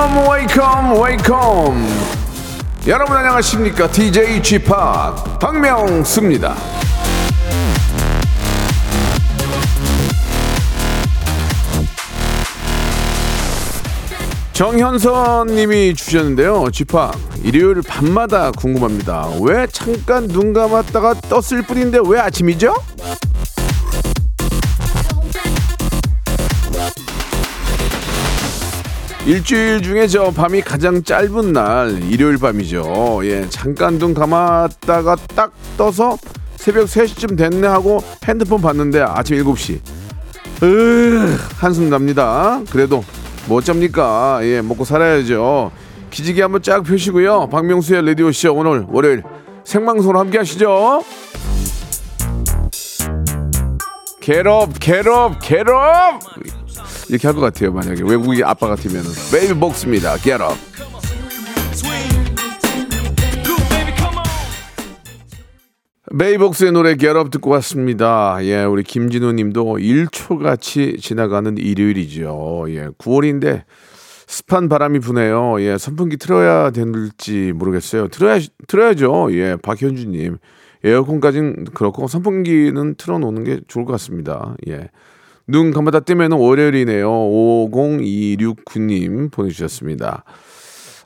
Welcome welcome welcome 여러분 안녕하십니까? DJ G-Park 박명수입니다. 정현선 님이 주셨는데요. G-Park 일요일 밤마다 궁금합니다. 왜 잠깐 눈 감았다가 떴을 뿐인데 왜 아침이죠? 일주일 중에 저 밤이 가장 짧은 날 일요일 밤이죠. 예, 잠깐 눈 감았다가 딱 떠서 새벽 3시쯤 됐네 하고 핸드폰 봤는데 아침 7시. 으, 한숨 납니다. 그래도 뭐 어쩝니까? 예, 먹고 살아야죠. 기지개 한번 쫙 펴시고요. 박명수의 라디오 쇼 오늘 월요일 생방송으로 함께 하시죠. 괴롭, 괴롭, 괴롭! 이렇게 할 것 같아요. 만약에 외국의 아빠 같으면 베이비 복스입니다. Get up. 베이비복스의 노래 Get Up 듣고 왔습니다. 예, 우리 김진우 님도 1초 같이 지나가는 일요일이죠. 예, 9월인데 습한 바람이 부네요. 예, 선풍기 틀어야 될지 모르겠어요. 틀어야, 틀어야죠. 예, 박현주 님. 에어컨까지는 그렇고 선풍기는 틀어놓는 게 좋을 것 같습니다. 예. 눈 감았다 뜨면 월요일이네요. 50269님 보내주셨습니다.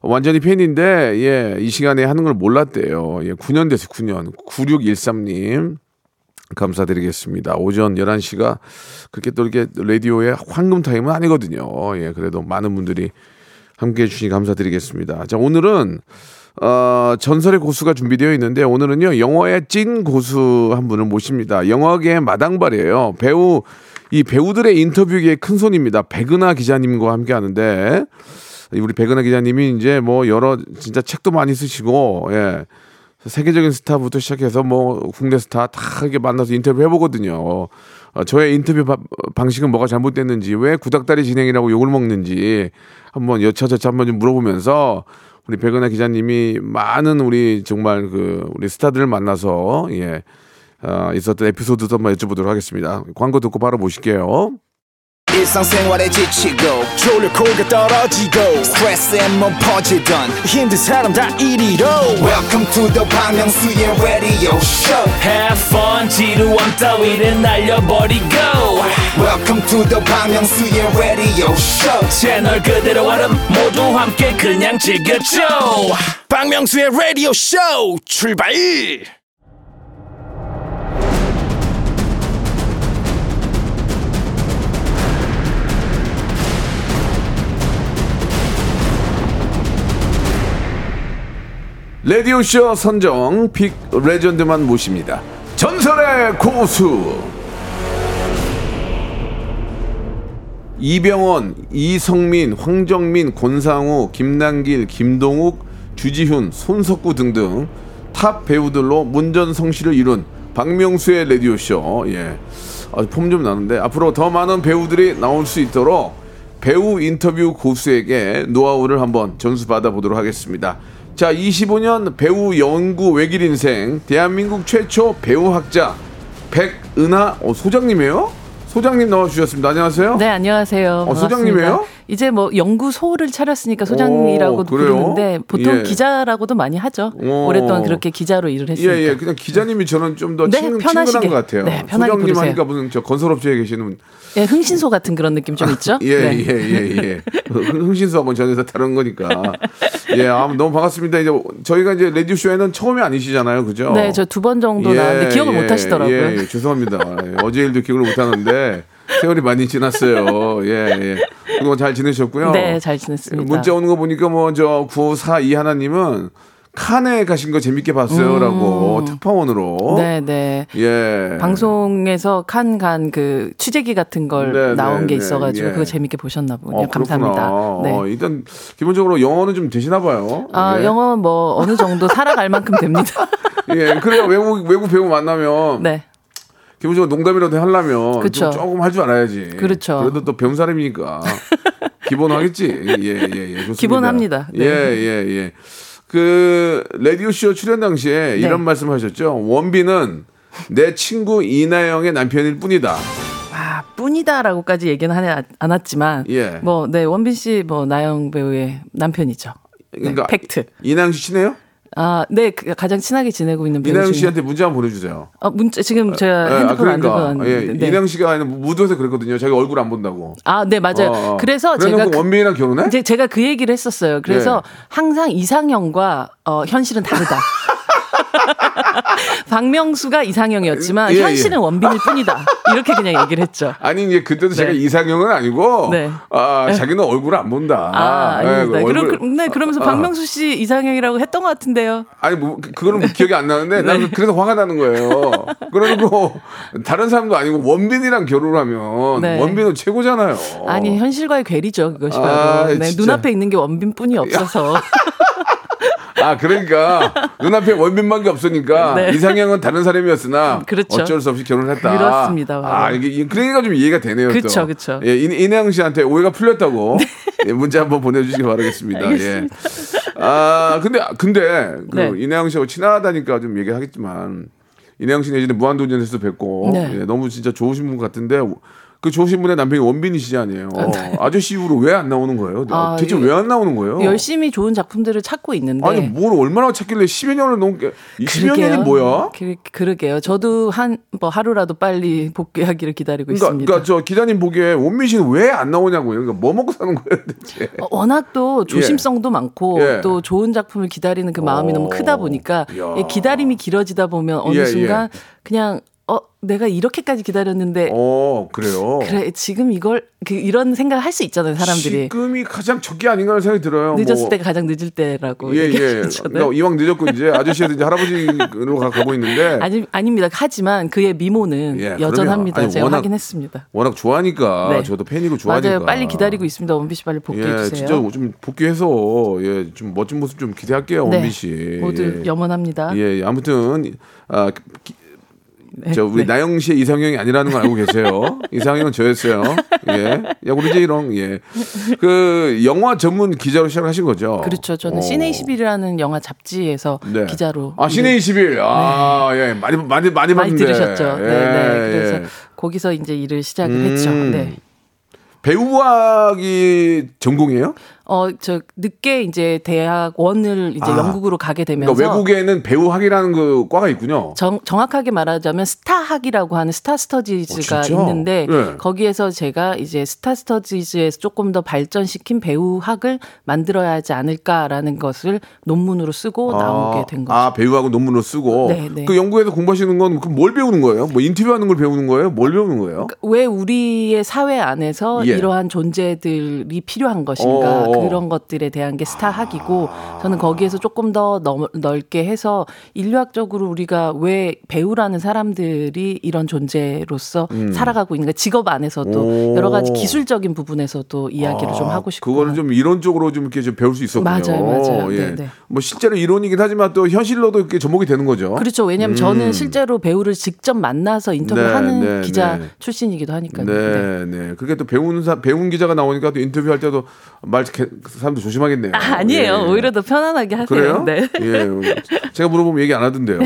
완전히 팬인데, 예, 이 시간에 하는 걸 몰랐대요. 예, 9년 됐어요, 9년. 9613님. 감사드리겠습니다. 오전 11시가 그렇게 또 이렇게 라디오의 황금 타임은 아니거든요. 예, 그래도 많은 분들이 함께 해주시니 감사드리겠습니다. 자, 오늘은, 어, 전설의 고수가 준비되어 있는데 오늘은요, 영어의 찐 고수 한 분을 모십니다. 영어계의 마당발이에요. 배우 이 배우들의 인터뷰에 큰 손입니다. 백은하 기자님과 함께 하는데 우리 백은하 기자님이 이제 뭐 여러 진짜 책도 많이 쓰시고 예. 세계적인 스타부터 시작해서 뭐 국내 스타 다 이렇게 만나서 인터뷰 해보거든요. 어, 저의 인터뷰 바, 방식은 뭐가 잘못됐는지 왜 구닥다리 진행이라고 욕을 먹는지 한번 여차저차 한번 좀 물어보면서 우리 백은하 기자님이 많은 우리 정말 그 우리 스타들을 만나서 예 어, 있었던 에피소드도 한번 여쭤보도록 하겠습니다. 광고 듣고 바로 모실게요. 일상생활에 지치고, 졸려 코가 떨어지고, 스트레스에 몸 퍼지던, 힘든 사람 다 이리로. welcome to the Bang Myung-soo's radio show Have fun 지루함 따위를 날려버리고 welcome to the Bang Myung-soo's radio show 채널 그대로 얼음 모두 함께 그냥 즐겨줘 박명수의 라디오 쇼 출발! 레디오쇼 선정 빅 레전드만 모십니다. 전설의 고수 이병헌, 이성민, 황정민, 권상우, 김남길, 김동욱, 주지훈, 손석구 등등 탑 배우들로 문전성시를 이룬 박명수의 라디오쇼 예. 아, 폼좀 나는데 앞으로 더 많은 배우들이 나올 수 있도록 배우 인터뷰 고수에게 노하우를 한번 전수 받아보도록 하겠습니다. 자, 25년 배우 연구 외길 인생 대한민국 최초 배우학자 백은하 어, 소장님이에요? 소장님 나와주셨습니다. 안녕하세요. 네, 안녕하세요. 어, 소장님이에요? 이제 뭐 연구소를 차렸으니까 그래요? 부르는데 보통 예. 기자라고도 많이 하죠. 오. 오랫동안 그렇게 기자로 일을 했으니까. 예, 예. 그냥 기자님이 저는 좀더 네, 친근, 편하시게. 친근한 것 같아요. 네, 편하게 소장님 부르세요. 하니까 무슨 저 건설업체에 계시는 예, 흥신소 같은 그런 느낌 좀 있죠? 예, 네. 예, 예, 예. 흥신소하고는 전혀 다른 거니까. 예, 아, 너무 반갑습니다. 이제 저희가 이제 라디오 쇼에는 처음이 아니시잖아요, 그죠? 네, 저 두 번 정도 나왔는데 기억을 못 하시더라고요. 예, 예, 죄송합니다. 예, 어제 일도 기억을 못 하는데 세월이 많이 지났어요. 예, 예. 그동안 잘 지내셨고요. 네, 잘 지냈습니다. 문자 오는 거 보니까 뭐 저 942 하나님은 칸에 가신 거 재밌게 봤어요라고 특파원으로. 음. 네, 네. 예. 방송에서 칸 간 그 취재기 같은 걸 네, 나온 네, 게 네, 있어가지고 예. 그거 재밌게 보셨나 보네요. 어, 감사합니다. 네. 어, 일단 기본적으로 영어는 좀 되시나 봐요. 아, 예. 영어 뭐 어느 정도 살아갈 만큼 됩니다. 예, 그래요. 외국 외국 배우 만나면 네. 기본적으로 농담이라도 하려면 그쵸. 좀 조금 할 줄 알아야지. 그렇죠. 그래도 또 배운 사람이니까. 기본 하겠지. 예, 예, 예. 좋습니다. 기본합니다. 네. 예, 예, 예. 그 라디오 쇼 출연 당시에 이런 네. 말씀 하셨죠. 원빈은 내 친구 이나영의 남편일 뿐이다. 아, 뿐이다라고까지 얘기는 하지 않았지만 예. 뭐 네, 원빈 씨 뭐 나영 배우의 남편이죠. 네, 그러니까 팩트. 이나영 씨 친해요? 아, 네, 그 가장 친하게 지내고 있는 배우 이나영 씨한테 문자 한번 보내주세요. 어, 문자 지금 제가 예, 아, 핸드폰 안 들고 그러니까 예, 왔는데. 네. 이나영 씨가 무도에서 그랬거든요. 자기 얼굴 안 본다고. 아, 네, 맞아요. 어, 어. 그래서 그래놓고 제가 그- 원빈이랑 결혼해? 제가 그 얘기를 했었어요. 그래서 예. 항상 이상형과 어, 현실은 다르다. 박명수가 이상형이었지만 예, 예. 현실은 원빈일 뿐이다. 이렇게 그냥 얘기를 했죠. 아니 이제 그때도 제가 네. 이상형은 아니고 네. 아 자기는 얼굴 안 본다. 아, 그러, 얼굴- 그- 네, 그러면서 아. 박명수 씨 이상형이라고 했던 것 같은데요. 아니 뭐 그- 그거는 뭐 기억이 안 나는데 네. 나는 그래서 화가 나는 거예요. 그러고 다른 사람도 아니고 원빈이랑 결혼하면 네. 원빈은 최고잖아요. 아니 현실과의 괴리죠 그것이 바로. 아, 네, 진짜. 눈앞에 있는 게 원빈뿐이 없어서. 아 그러니까 눈앞에 원빈만게 없으니까 네. 이상형은 다른 사람이었으나 그렇죠. 어쩔 수 없이 결혼했다. 그렇습니다, 바로. 아 이게 이- 그러니까 좀 이해가 되네요. 또. 그쵸, 그쵸. 예, 이- 이내영 씨한테 오해가 풀렸다고 예, 문자 한번 보내주시기 바라겠습니다. 예. 알겠습니다. 아 근데 근데 그 네. 이내영 씨하고 친하다니까 좀 얘기하겠지만 이내영 씨는 예전에 무한도전에서 뵙고 네. 예, 너무 진짜 좋으신 분 같은데 그 좋으신 분의 남편이 원빈이시지 아니에요. 네. 아저씨 이후로 왜 안 나오는 거예요? 아, 대체 이거 왜안 나오는 거예요? 열심히 좋은 작품들을 찾고 있는데. 아니 뭘 얼마나 찾길래 10여 년을 넘게 이 10여 그러게요. 년이 뭐야? 그, 그러게요. 저도 한 뭐 하루라도 빨리 복귀하기를 기다리고 그러니까, 있습니다. 그러니까 저 기자님 보기에 원민 씨는 왜 안 나오냐고요. 그러니까 뭐 먹고 사는 거예요, 대체. 어, 워낙 또 조심성도 많고 예. 또 좋은 작품을 기다리는 그 마음이 어. 너무 크다 보니까 야. 이 기다림이 길어지다 보면 어느 예, 순간 그냥 어 내가 이렇게까지 기다렸는데 어, 그래요. 그래 지금 이걸 그 이런 생각을 할 수 있잖아요 사람들이 지금이 가장 적기 아닌가 하는 생각이 들어요. 늦었을 뭐. 때가 가장 늦을 때라고 예, 예. 그러니까 이왕 늦었고 이제 아저씨한테 이제 할아버지로 가- 가고 있는데 아니 아닙니다. 하지만 그의 미모는 예, 여전합니다. 아니, 제가 워낙- 확인했습니다. 워낙 좋아하니까 네. 저도 팬이고 좋아하니까. 맞아요. 빨리 기다리고 있습니다. 원빈 씨 빨리 복귀해 예, 주세요. 진짜 좀 복귀해서 예, 좀 멋진 모습 좀 기대할게요, 네. 원빈 씨. 모두 예. 염원합니다. 예, 예. 아무튼 아, 기- 네, 저 우리 네. 나영 씨의 이상형이 아니라는 걸 알고 계세요. 이상형은 저였어요. 예. 야구리제이롱 예. 그 영화 전문 기자로 시작하신 거죠. 그렇죠. 저는 어. 시네 21이라는 영화 잡지에서 네. 기자로 아 시내 21. 아 예. 많이 많이 많이 많이. 들으셨죠. 예, 네, 네. 그래서 예. 거기서 이제 일을 시작을 음. 했죠. 네. 배우학이 전공이에요? 어, 저 늦게 이제 대학원을 이제 아. 영국으로 가게 되면서 그러니까 외국에는 배우학이라는 그 과가 있군요. 정, 정확하게 말하자면 스타학이라고 하는 star studies가 어? 있는데 네. 거기에서 제가 이제 star studies에서 조금 더 발전시킨 배우학을 만들어야 하지 않을까라는 것을 논문으로 쓰고 나오게 된 거죠. 아, 배우하고 논문을 쓰고. 네, 네. 그 연구에서 공부하시는 건 뭘 배우는 거예요? 뭐 인터뷰하는 걸 배우는 거예요? 뭘 배우는 거예요? 왜 우리의 사회 안에서 예. 이러한 존재들이 필요한 것인가 어, 어. 그런 것들에 대한 게 스타학이고 저는 거기에서 조금 더 넓, 넓게 해서 인류학적으로 우리가 왜 배우라는 사람들이 이런 존재로서 살아가고 있는가 직업 안에서도 음. 오. 여러 가지 기술적인 부분에서도 이야기를 좀 하고 싶고 아, 그거는 좀 이론적으로 좀 이렇게 좀 배울 수 있었군요. 맞아요, 맞아요. 예. 네, 네. 뭐 실제로 이론이긴 하지만 또 현실로도 이렇게 접목이 되는 거죠. 그렇죠. 왜냐하면 저는 실제로 배우를 직접 만나서 인터뷰하는 음. 네, 네, 기자 네. 출신이기도 하니까요. 네, 네. 그게 또 배운 사, 배운 기자가 나오니까 또 인터뷰할 때도 말 사람도 조심하겠네요. 아, 아니에요. 예. 오히려 더 편안하게 하세요. 그래요? 네. 예. 제가 물어보면 얘기 안 하던데요.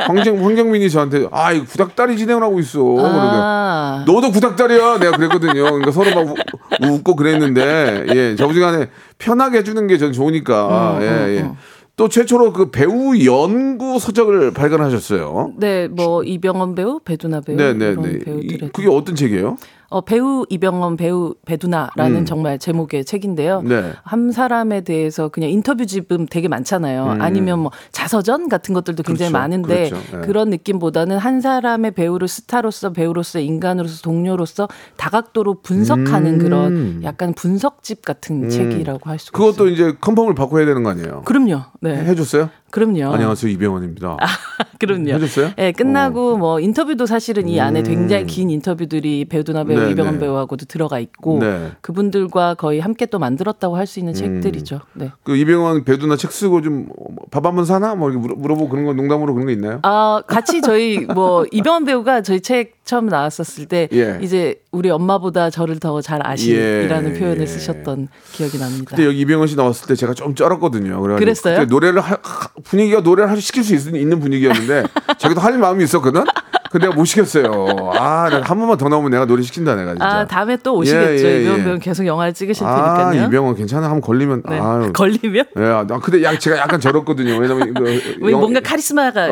황정 황정민이 저한테 아 이거 구닥다리 진행을 하고 있어. 그러면 아. 너도 구닥다리야. 내가 그랬거든요. 그러니까 서로 막 우- 웃고 그랬는데 예. 저부지간에 편하게 해주는 게 전 좋으니까 음, 예 예. 또 최초로 그 배우 연구 서적을 발간하셨어요. 네, 뭐 이병헌 배우, 배두나 배우 네, 네, 이런 네. 배우들의 이- 그게 어떤 책이에요? 어, 배우 이병헌 배우 배두나라는 정말 제목의 책인데요. 음. 네. 한 사람에 대해서 그냥 인터뷰집은 되게 많잖아요. 아니면 뭐 자서전 같은 것들도 굉장히 음. 그렇죠, 많은데 그렇죠. 네. 그런 느낌보다는 한 사람의 배우를 스타로서 배우로서 인간으로서 동료로서 다각도로 분석하는 그런 약간 분석집 같은 책이라고 할 수가 음. 그것도 있어요. 이제 컨펌을 받고 해야 되는 거 아니에요? 그럼요. 네. 해줬어요? 그럼요. 안녕하세요 이병헌입니다. 그럼요. 해줬어요? 네, 끝나고 뭐 인터뷰도 사실은 이 안에 음. 굉장히 긴 인터뷰들이 배우두나 배우, 네, 이병헌 네. 배우하고도 들어가 있고 네. 그분들과 거의 함께 또 만들었다고 할 수 있는 음. 책들이죠. 네. 그 이병헌 배두나 책 쓰고 좀 밥 한번 사나 뭐 이렇게 물어- 물어보고 그런 거 농담으로 그런 거 있나요? 아, 같이 저희 뭐 이병헌 배우가 저희 책 처음 나왔었을 때 예. 이제 우리 엄마보다 저를 더 잘 아시라는 예, 표현을 예. 쓰셨던 기억이 납니다. 그때 여기 이병헌 씨 나왔을 때 제가 좀 쩔었거든요. 그랬어요? 노래를 하- 하- 분위기가 노래를 할- 시킬 수 있, 는 분위기였는데 자기도 할 마음이 있었거든. 근데 내가 못 시켰어요. 아, 내가 한 번만 더 나오면 내가 노래 시킨다 내가 진짜. 아 다음에 또 오시겠죠. 예, 예, 이병헌 예. 배우 계속 영화를 찍으실 아, 테니까요. 이병헌 괜찮아. 한번 걸리면 네. 아유. 걸리면 예, 나 근데 약 제가 약간 저렇거든요. 왜냐면 이거 왜 영어- 뭔가 카리스마가 아,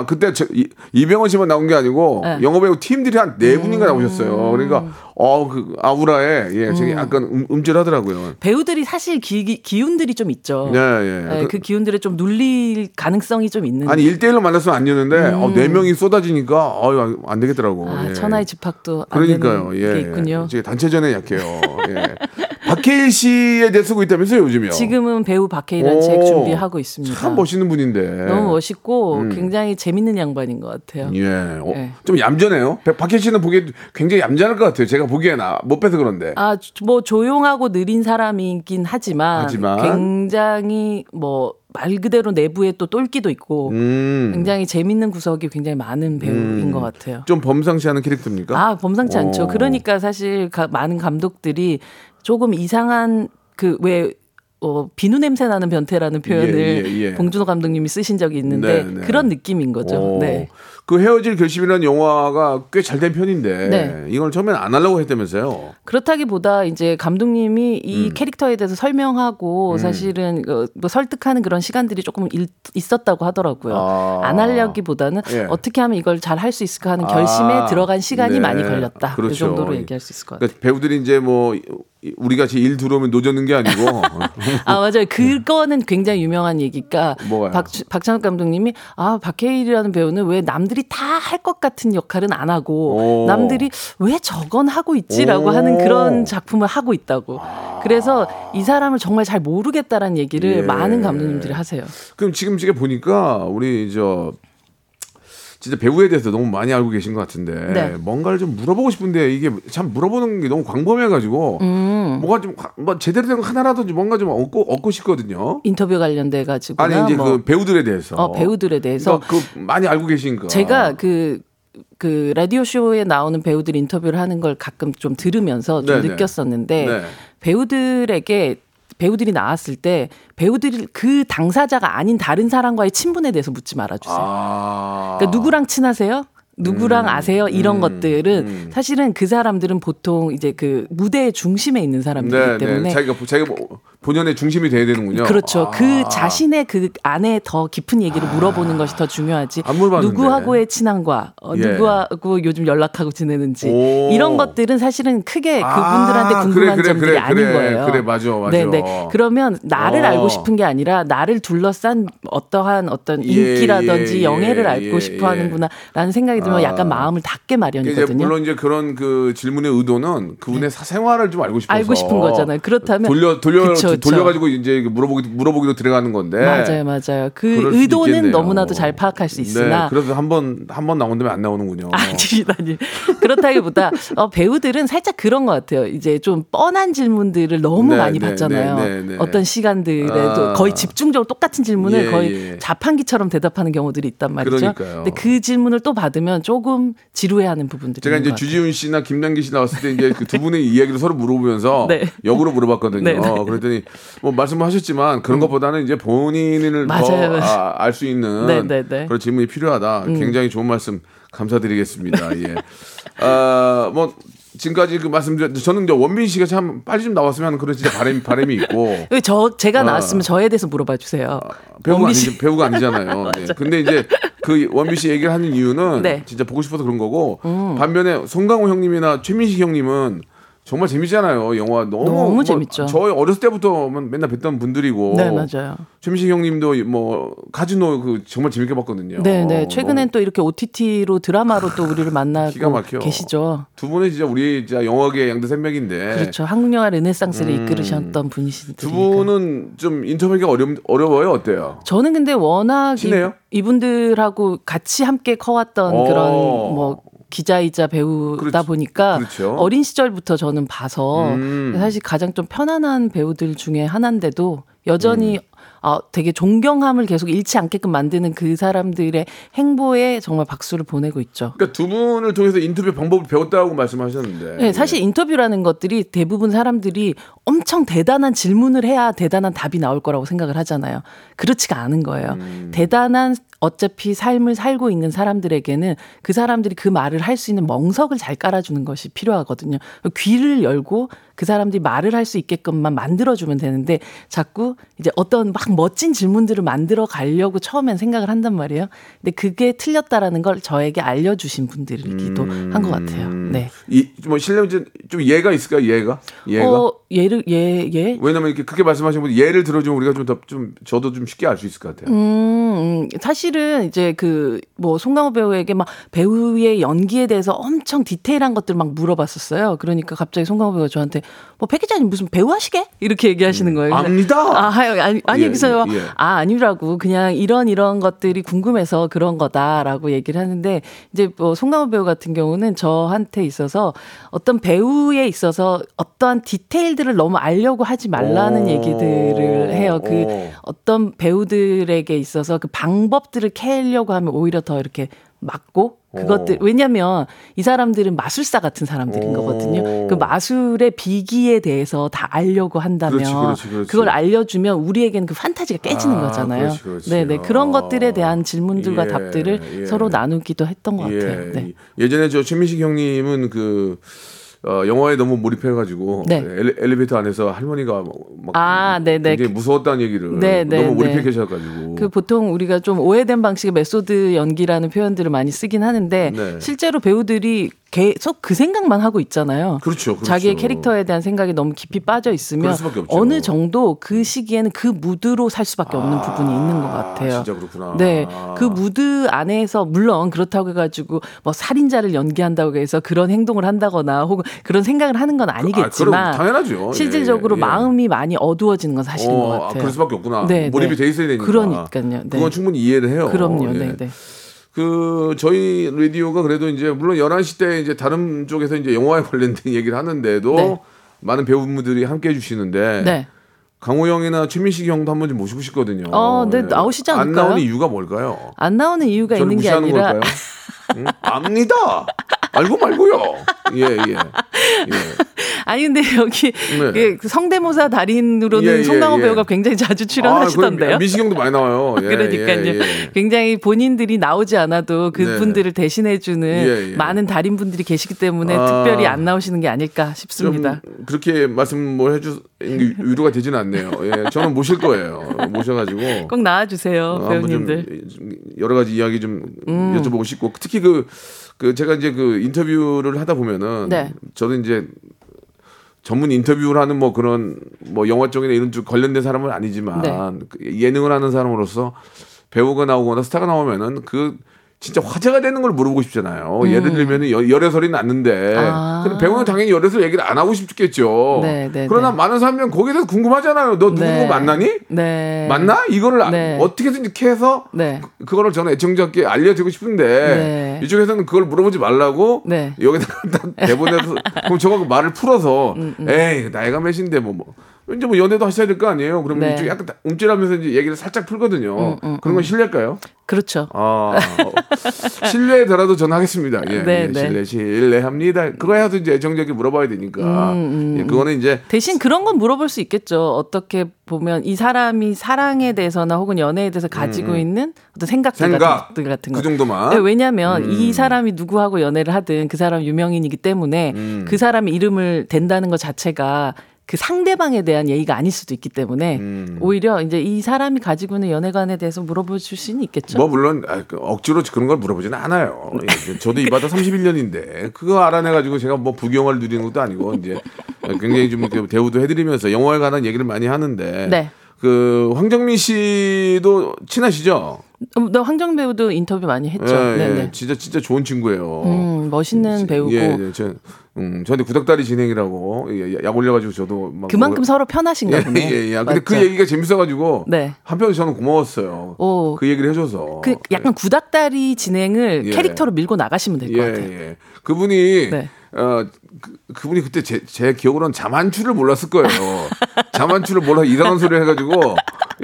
아, 그때 저, 이, 이병헌 씨만 나온 게 아니고 네. 영어 배우 팀들이 한 네 분인가 음. 나오셨어요. 그러니까 어 그 아우라에 예, 되게 약간 음, 음질하더라고요. 배우들이 사실 기, 기 운들이 좀 있죠. 예, 예. 네, 그- 그, 기운들을 좀 눌릴 가능성이 좀 있는. 아니 1대1로 만났으면 안 되는데 어, 네 명이 쏟아지니까 어유 안 되겠더라고. 음. 아, 예. 천하의 집합도 안 그러니까요. 예. 게 있군요. 이제 단체전에 약해요. 예. 박해일 씨에 대해 쓰고 있다면서요, 요즘요? 지금은 배우 박해일한 오, 책 준비하고 있습니다. 참 멋있는 분인데. 너무 멋있고 굉장히 재밌는 양반인 것 같아요. 예. 어, 네. 좀 얌전해요. 박- 박해일 씨는 보기에 굉장히 얌전할 것 같아요. 제가 보기에는 아, 못 빼서 그런데. 아, 뭐 조용하고 느린 사람이긴 하지만, 하지만. 굉장히 뭐 말 그대로 내부에 또 똘끼도 있고 음. 굉장히 재밌는 구석이 굉장히 많은 배우인 것 같아요. 좀 범상치 않은 캐릭터입니까? 아, 범상치 않죠. 어. 그러니까 사실 가- 많은 감독들이 조금 이상한 그왜 어, 비누 냄새 나는 변태라는 표현을 예, 예, 예. 봉준호 감독님이 쓰신 적이 있는데 네, 네. 그런 느낌인 거죠. 어, 네. 그 헤어질 결심이라는 영화가 꽤 잘 된 편인데 네. 이걸 처음엔 안 하려고 했다면서요. 그렇다기보다 이제 감독님이 이 음. 캐릭터에 대해서 설명하고 사실은 어, 뭐 설득하는 그런 시간들이 조금 일- 있었다고 하더라고요. 아. 안 하려기보다는 예. 어떻게 하면 이걸 잘 할 수 있을까 하는 결심에 아. 들어간 시간이 네. 많이 걸렸다. 그 그렇죠. 정도로 얘기할 수 있을 것 같아요. 그러니까 배우들이 이제 뭐 우리 같이 일 들어오면 노젓는 게 아니고 아 맞아요. 그거는 굉장히 유명한 얘기가 뭐가요? 박 박찬욱 감독님이 아 박해일이라는 배우는 왜 남들이 다 할 것 같은 역할은 안 하고 오. 남들이 왜 저건 하고 있지라고 오. 하는 그런 작품을 하고 있다고. 그래서 이 사람을 정말 잘 모르겠다라는 얘기를 예. 많은 감독님들이 하세요. 그럼 지금 지금 보니까 우리 저 진짜 배우에 대해서 너무 많이 알고 계신 것 같은데 네. 뭔가를 좀 물어보고 싶은데 이게 참 물어보는 게 너무 광범위해가지고 음. 뭐가 좀 뭐 제대로 된 거 하나라도 좀 뭔가 좀 얻고 얻고 싶거든요. 인터뷰 관련돼 가지고 아니 이제 뭐 그 배우들에 대해서 어, 배우들에 대해서 그러니까 그 많이 알고 계신가? 제가 그, 그 라디오 쇼에 나오는 배우들 인터뷰를 하는 걸 가끔 좀 들으면서 좀 네네. 느꼈었는데 네. 배우들에게 배우들이 나왔을 때 배우들이 그 당사자가 아닌 다른 사람과의 친분에 대해서 묻지 말아주세요. 아. 그러니까 누구랑 친하세요? 누구랑 아세요? 이런 음, 것들은 음. 사실은 그 사람들은 보통 이제 그 무대의 중심에 있는 사람들이기 네, 때문에 네. 자기가 자기가 뭐 본연의 중심이 돼야 되는군요. 그렇죠. 아. 그 자신의 그 안에 더 깊은 얘기를 물어보는 것이 더 중요하지. 누구하고의 친함과 어, 예. 누구하고 요즘 연락하고 지내는지 오. 이런 것들은 사실은 크게 아, 그분들한테 그래, 궁금한 그래, 점들이 그래, 아닌 그래. 거예요. 그래, 맞아, 맞아. 네네. 그러면 나를 어. 알고 싶은 게 아니라 나를 둘러싼 어떠한 어떤 예, 인기라든지 예, 영예를 예, 알고 예, 싶어 예. 하는구나라는 생각이 들면 아. 약간 마음을 닫게 이제 마련이거든요. 물론 이제 그런 그 질문의 의도는 그분의 사생활을 좀 알고 싶어서 알고 싶은 거잖아요. 그렇다면 돌려 돌려 그쵸, 그쵸. 돌려가지고 이제 물어보기 물어보기로 들어가는 건데 맞아요, 맞아요. 그 의도는. 너무나도 잘 파악할 수 있으나 네, 그래서 한번 한 번 나온 다음에 안 나오는군요. 아니, 아니. 그렇다기보다 어, 배우들은 살짝 그런 것 같아요. 이제 좀 뻔한 질문들을 너무 네, 많이 네, 받잖아요. 네, 네, 네. 어떤 시간들에도 아. 거의 집중적으로 똑같은 질문을 예, 거의 예. 자판기처럼 대답하는 경우들이 있단 말이죠. 그러니까요. 근데 그 질문을 또 받으면 조금 지루해하는 부분들이 제가 이제. 주지훈 씨나 김남기 씨 나왔을 때 이제 그 두 분의 이야기를 서로 물어보면서 네. 역으로 물어봤거든요. 네, 네. 그랬더니 뭐 말씀하셨지만 그런 것보다는 이제 본인을 맞아요, 맞아요. 더알 수 있는 네, 네, 네. 그런 질문이 필요하다. 굉장히 좋은 말씀 감사드리겠습니다. 예. 아, 뭐 지금까지 그 말씀드렸 저는 이제 원빈 씨가 참 빨리 좀 나왔으면 하는 그런 진짜 바람 바람이 있고 왜저 제가 아. 나왔으면 저에 대해서 물어봐 주세요. 배우가 원빈 씨. 아니지 배우가 아니잖아요. 네. 근데 이제 그 원빈 씨 얘기를 하는 이유는 네. 음. 진짜 보고 싶어서 그런 거고 반면에 송강호 형님이나 최민식 형님은 정말 재밌잖아요. 영화 너무 너무 뭐 재밌죠. 저희 어렸을 때부터 맨날 뵀던 분들이고 네, 맞아요. 최민식 형님도 뭐 카지노 그 정말 재밌게 봤거든요. 네, 네. 어, 최근엔 너무 또 이렇게 OTT로 드라마로 또 우리를 만나고. 계시죠. 두 분은 진짜 우리 진짜 영화계 양대 산맥인데 그렇죠. 한국 영화 르네상스를 이끌으셨던 분이시니까. 음. 두 분은 좀 인터뷰가 어려 어려워요. 어때요? 저는 근데 워낙 친해요? 이, 분들하고 같이 함께 커왔던 어. 그런 뭐 기자이자 배우다 그렇죠. 보니까 그렇죠. 어린 시절부터 저는 봐서 음. 사실 가장 좀 편안한 배우들 중에 하나인데도 여전히 음. 어, 되게 존경함을 계속 잃지 않게끔 만드는 그 사람들의 행보에 정말 박수를 보내고 있죠. 그러니까 두 분을 통해서 인터뷰 방법을 배웠다고 말씀하셨는데. 네, 사실 인터뷰라는 것들이 대부분 사람들이 엄청 대단한 질문을 해야 대단한 답이 나올 거라고 생각을 하잖아요. 그렇지가 않은 거예요. 대단한 어차피 삶을 살고 있는 사람들에게는 그 사람들이 그 말을 할 수 있는 멍석을 잘 깔아주는 것이 필요하거든요. 귀를 열고 그 사람들이 말을 할 수 있게끔만 만들어주면 되는데 자꾸 이제 어떤 막 멋진 질문들을 만들어 가려고 처음엔 생각을 한단 말이에요. 근데 그게 틀렸다라는 걸 저에게 알려주신 분들이기도 한것 같아요. 네. 이뭐 실례 좀, 좀 예가 있을까요? 예가? 예가? 어, 예를, 예, 예. 왜냐면 이렇게 그렇게 말씀하신 분 예를 들어주면 우리가 좀 더좀 저도 좀 쉽게 알 수 있을 것 같아요. 음, 사실 은 이제 그 뭐 송강호 배우에게 막 배우의 연기에 대해서 엄청 디테일한 것들 막 물어봤었어요. 그러니까 갑자기 송강호 배우가 저한테 뭐 백 기자님 무슨 배우 하시게? 이렇게 얘기하시는 거예요. 그래서 압니다. 아, 아니, 아니, 아니 예, 그래서 예, 예. 아, 아니라고 그냥 이런 이런 것들이 궁금해서 그런 거다라고 얘기를 하는데 이제 뭐 송강호 배우 같은 경우는 저한테 있어서 어떤 배우에 있어서 어떠한 디테일들을 너무 알려고 하지 말라는 오. 얘기들을 해요. 그 오. 어떤 배우들에게 있어서 그 방법들 을 캐려고 하면 오히려 더 이렇게 맞고 그것들 오. 왜냐면 이 사람들은 마술사 같은 사람들인 오. 거거든요. 그 마술의 비기에 대해서 다 알려고 한다면 그렇지, 그렇지, 그렇지. 걸 알려주면 우리에게는 그 판타지가 깨지는 아, 거잖아요. 네네 그런 아. 것들에 대한 질문들과 예, 답들을 예. 서로 나누기도 했던 것 같아요. 네. 예전에 저 최민식 형님은 그 어, 영화에 너무 몰입해가지고 네. 엘리, 엘리베이터 안에서 할머니가 막 아, 네네. 굉장히 무서웠다는 얘기를 네, 네, 너무 몰입해 네. 계셔가지고 그 보통 우리가 좀 오해된 방식의 메소드 연기라는 표현들을 많이 쓰긴 하는데 네. 실제로 배우들이 계속 그 생각만 하고 있잖아요. 그렇죠, 그렇죠. 자기의 캐릭터에 대한 생각이 너무 깊이 빠져 있으면. 어느 정도 그 시기에는 그 무드로 살 수밖에 없는 부분이 있는 것 같아요. 진짜 그렇구나. 네, 그 무드 안에서 물론 그렇다고 해가지고 뭐 살인자를 연기한다고 해서 그런 행동을 한다거나 혹은 그런 생각을 하는 건 아니겠지만 아, 그럼 당연하죠. 실질적으로 예, 예. 마음이 많이 어두워지는 건 사실인 어, 것 아, 같아요. 그럴 수밖에 없구나. 네, 몰입이 네. 돼 있어야 되니까. 그러니까요. 네. 그건 충분히 이해를 해요. 그럼요. 예. 네, 네. 그 저희 라디오가 그래도 이제 물론 11시 때 이제 다른 쪽에서 이제 영화에 관련된 얘기를 하는데도 네. 많은 배우분들이 함께 해 주시는데 네. 강호 형이나 최민식 형도 한번 좀 모시고 싶거든요. 어, 네, 나오시지 안 않을까요? 나오는 이유가 뭘까요? 안 나오는 이유가 있는 게 무시하는 아니라 걸까요? 응? 압니다. 알고 말고요. 예, 예. 예. 아니 근데 여기 네. 그 성대모사 달인으로는 예, 예, 송강호 예. 배우가 굉장히 자주 출연하시던데요. 아, 민식 형도 많이 나와요. 예, 그러니까요. 예, 예. 굉장히 본인들이 나오지 않아도 그분들을 대신해주는 예, 예. 많은 달인분들이 계시기 때문에 아. 특별히 안 나오시는 게 아닐까 좀 싶습니다. 그렇게 말씀을 해주 위로가 되지는 않네요. 예, 저는 모실 거예요. 모셔가지고 꼭 나와주세요, 어, 배우님들. 음. 좀 여러 가지 이야기 좀 여쭤보고 싶고 특히 그, 그 제가 이제 그 인터뷰를 하다 보면은 네. 저도 이제 전문 인터뷰를 하는 뭐 그런 뭐 영화 쪽이나 이런 쪽 관련된 사람은 아니지만 네. 그 예능을 하는 사람으로서 배우가 나오거나 스타가 나오면은 그 진짜 화제가 되는 걸 물어보고 싶잖아요. 예를 들면은 여- 열애설이 났는데 음. 아. 근데 배우는 당연히 열애설 얘기를 안 하고 싶겠죠. 네, 네, 그러나 네. 많은 사람들은 거기에 대해서 궁금하잖아요. 너 누구 네. 만나니? 네. 맞나? 이거를 아- 네. 어떻게든지 해서 네. 그- 그거를 저는 애청자께 알려드리고 싶은데 네. 이쪽에서는 그걸 물어보지 말라고 네. 여기다가 딱 대본에서 그럼 저거 말을 풀어서 음, 에이 나이가 몇인데 뭐, 뭐 이제 뭐 연애도 하셔야 될 거 아니에요. 그러면 네. 음, 이쪽이 약간 다- 움찔하면서 이제 얘기를 살짝 풀거든요. 그런 건 실례일까요? 그렇죠. 아 어, 실례더라도 저는 하겠습니다. 예, 네, 예, 네. 실례 실례합니다. 그거 해야도 이제 애청자께 물어봐야 되니까 음, 예, 그거는 이제 대신 그런 건 물어볼 수 있겠죠. 어떻게 보면 이 사람이 사랑에 대해서나 혹은 연애에 대해서 가지고 있는 어떤 생각들 음, 생각 같은, 같은 거. 그 정도만 네, 왜냐하면 음. 이 사람이 누구하고 연애를 하든 그 사람 유명인이기 때문에 음. 그 사람의 이름을 댄다는 것 자체가 그 상대방에 대한 예의가 아닐 수도 있기 때문에 음. 오히려 이제 이 사람이 가지고 있는 연애관에 대해서 물어볼 수는 있겠죠. 뭐 물론 아, 그 억지로 그런 걸 물어보지는 않아요. 예, 저도 이 바다 31년인데 그거 알아내 가지고 제가 뭐 부경을 누리는 것도 아니고 이제 굉장히 좀 대우도 해드리면서 영화에 관한 얘기를 많이 하는데 네. 그 황정민 씨도 친하시죠? 음, 너 황정 배우도 인터뷰 많이 했죠. 예, 네, 예. 네. 진짜 진짜 좋은 친구예요. 음, 멋있는 배우고 예, 예, 저, 음, 저한테 구닥다리 진행이라고 예, 약 올려가지고 저도 막 그만큼 뭐- 서로 편하신가 예, 보네. 예, 예. 근데 맞죠? 그 얘기가 재밌어가지고 네. 한편으로 저는 고마웠어요. 오. 그 얘기를 해줘서 그 약간 구닥다리 진행을 예. 캐릭터로 밀고 나가시면 될것 예, 같아요. 예. 그분이 네. 어 그, 그분이 그때 제, 제 기억으로는 자만추를 몰랐을 거예요. 자만추를 몰라 이상한 소리 해가지고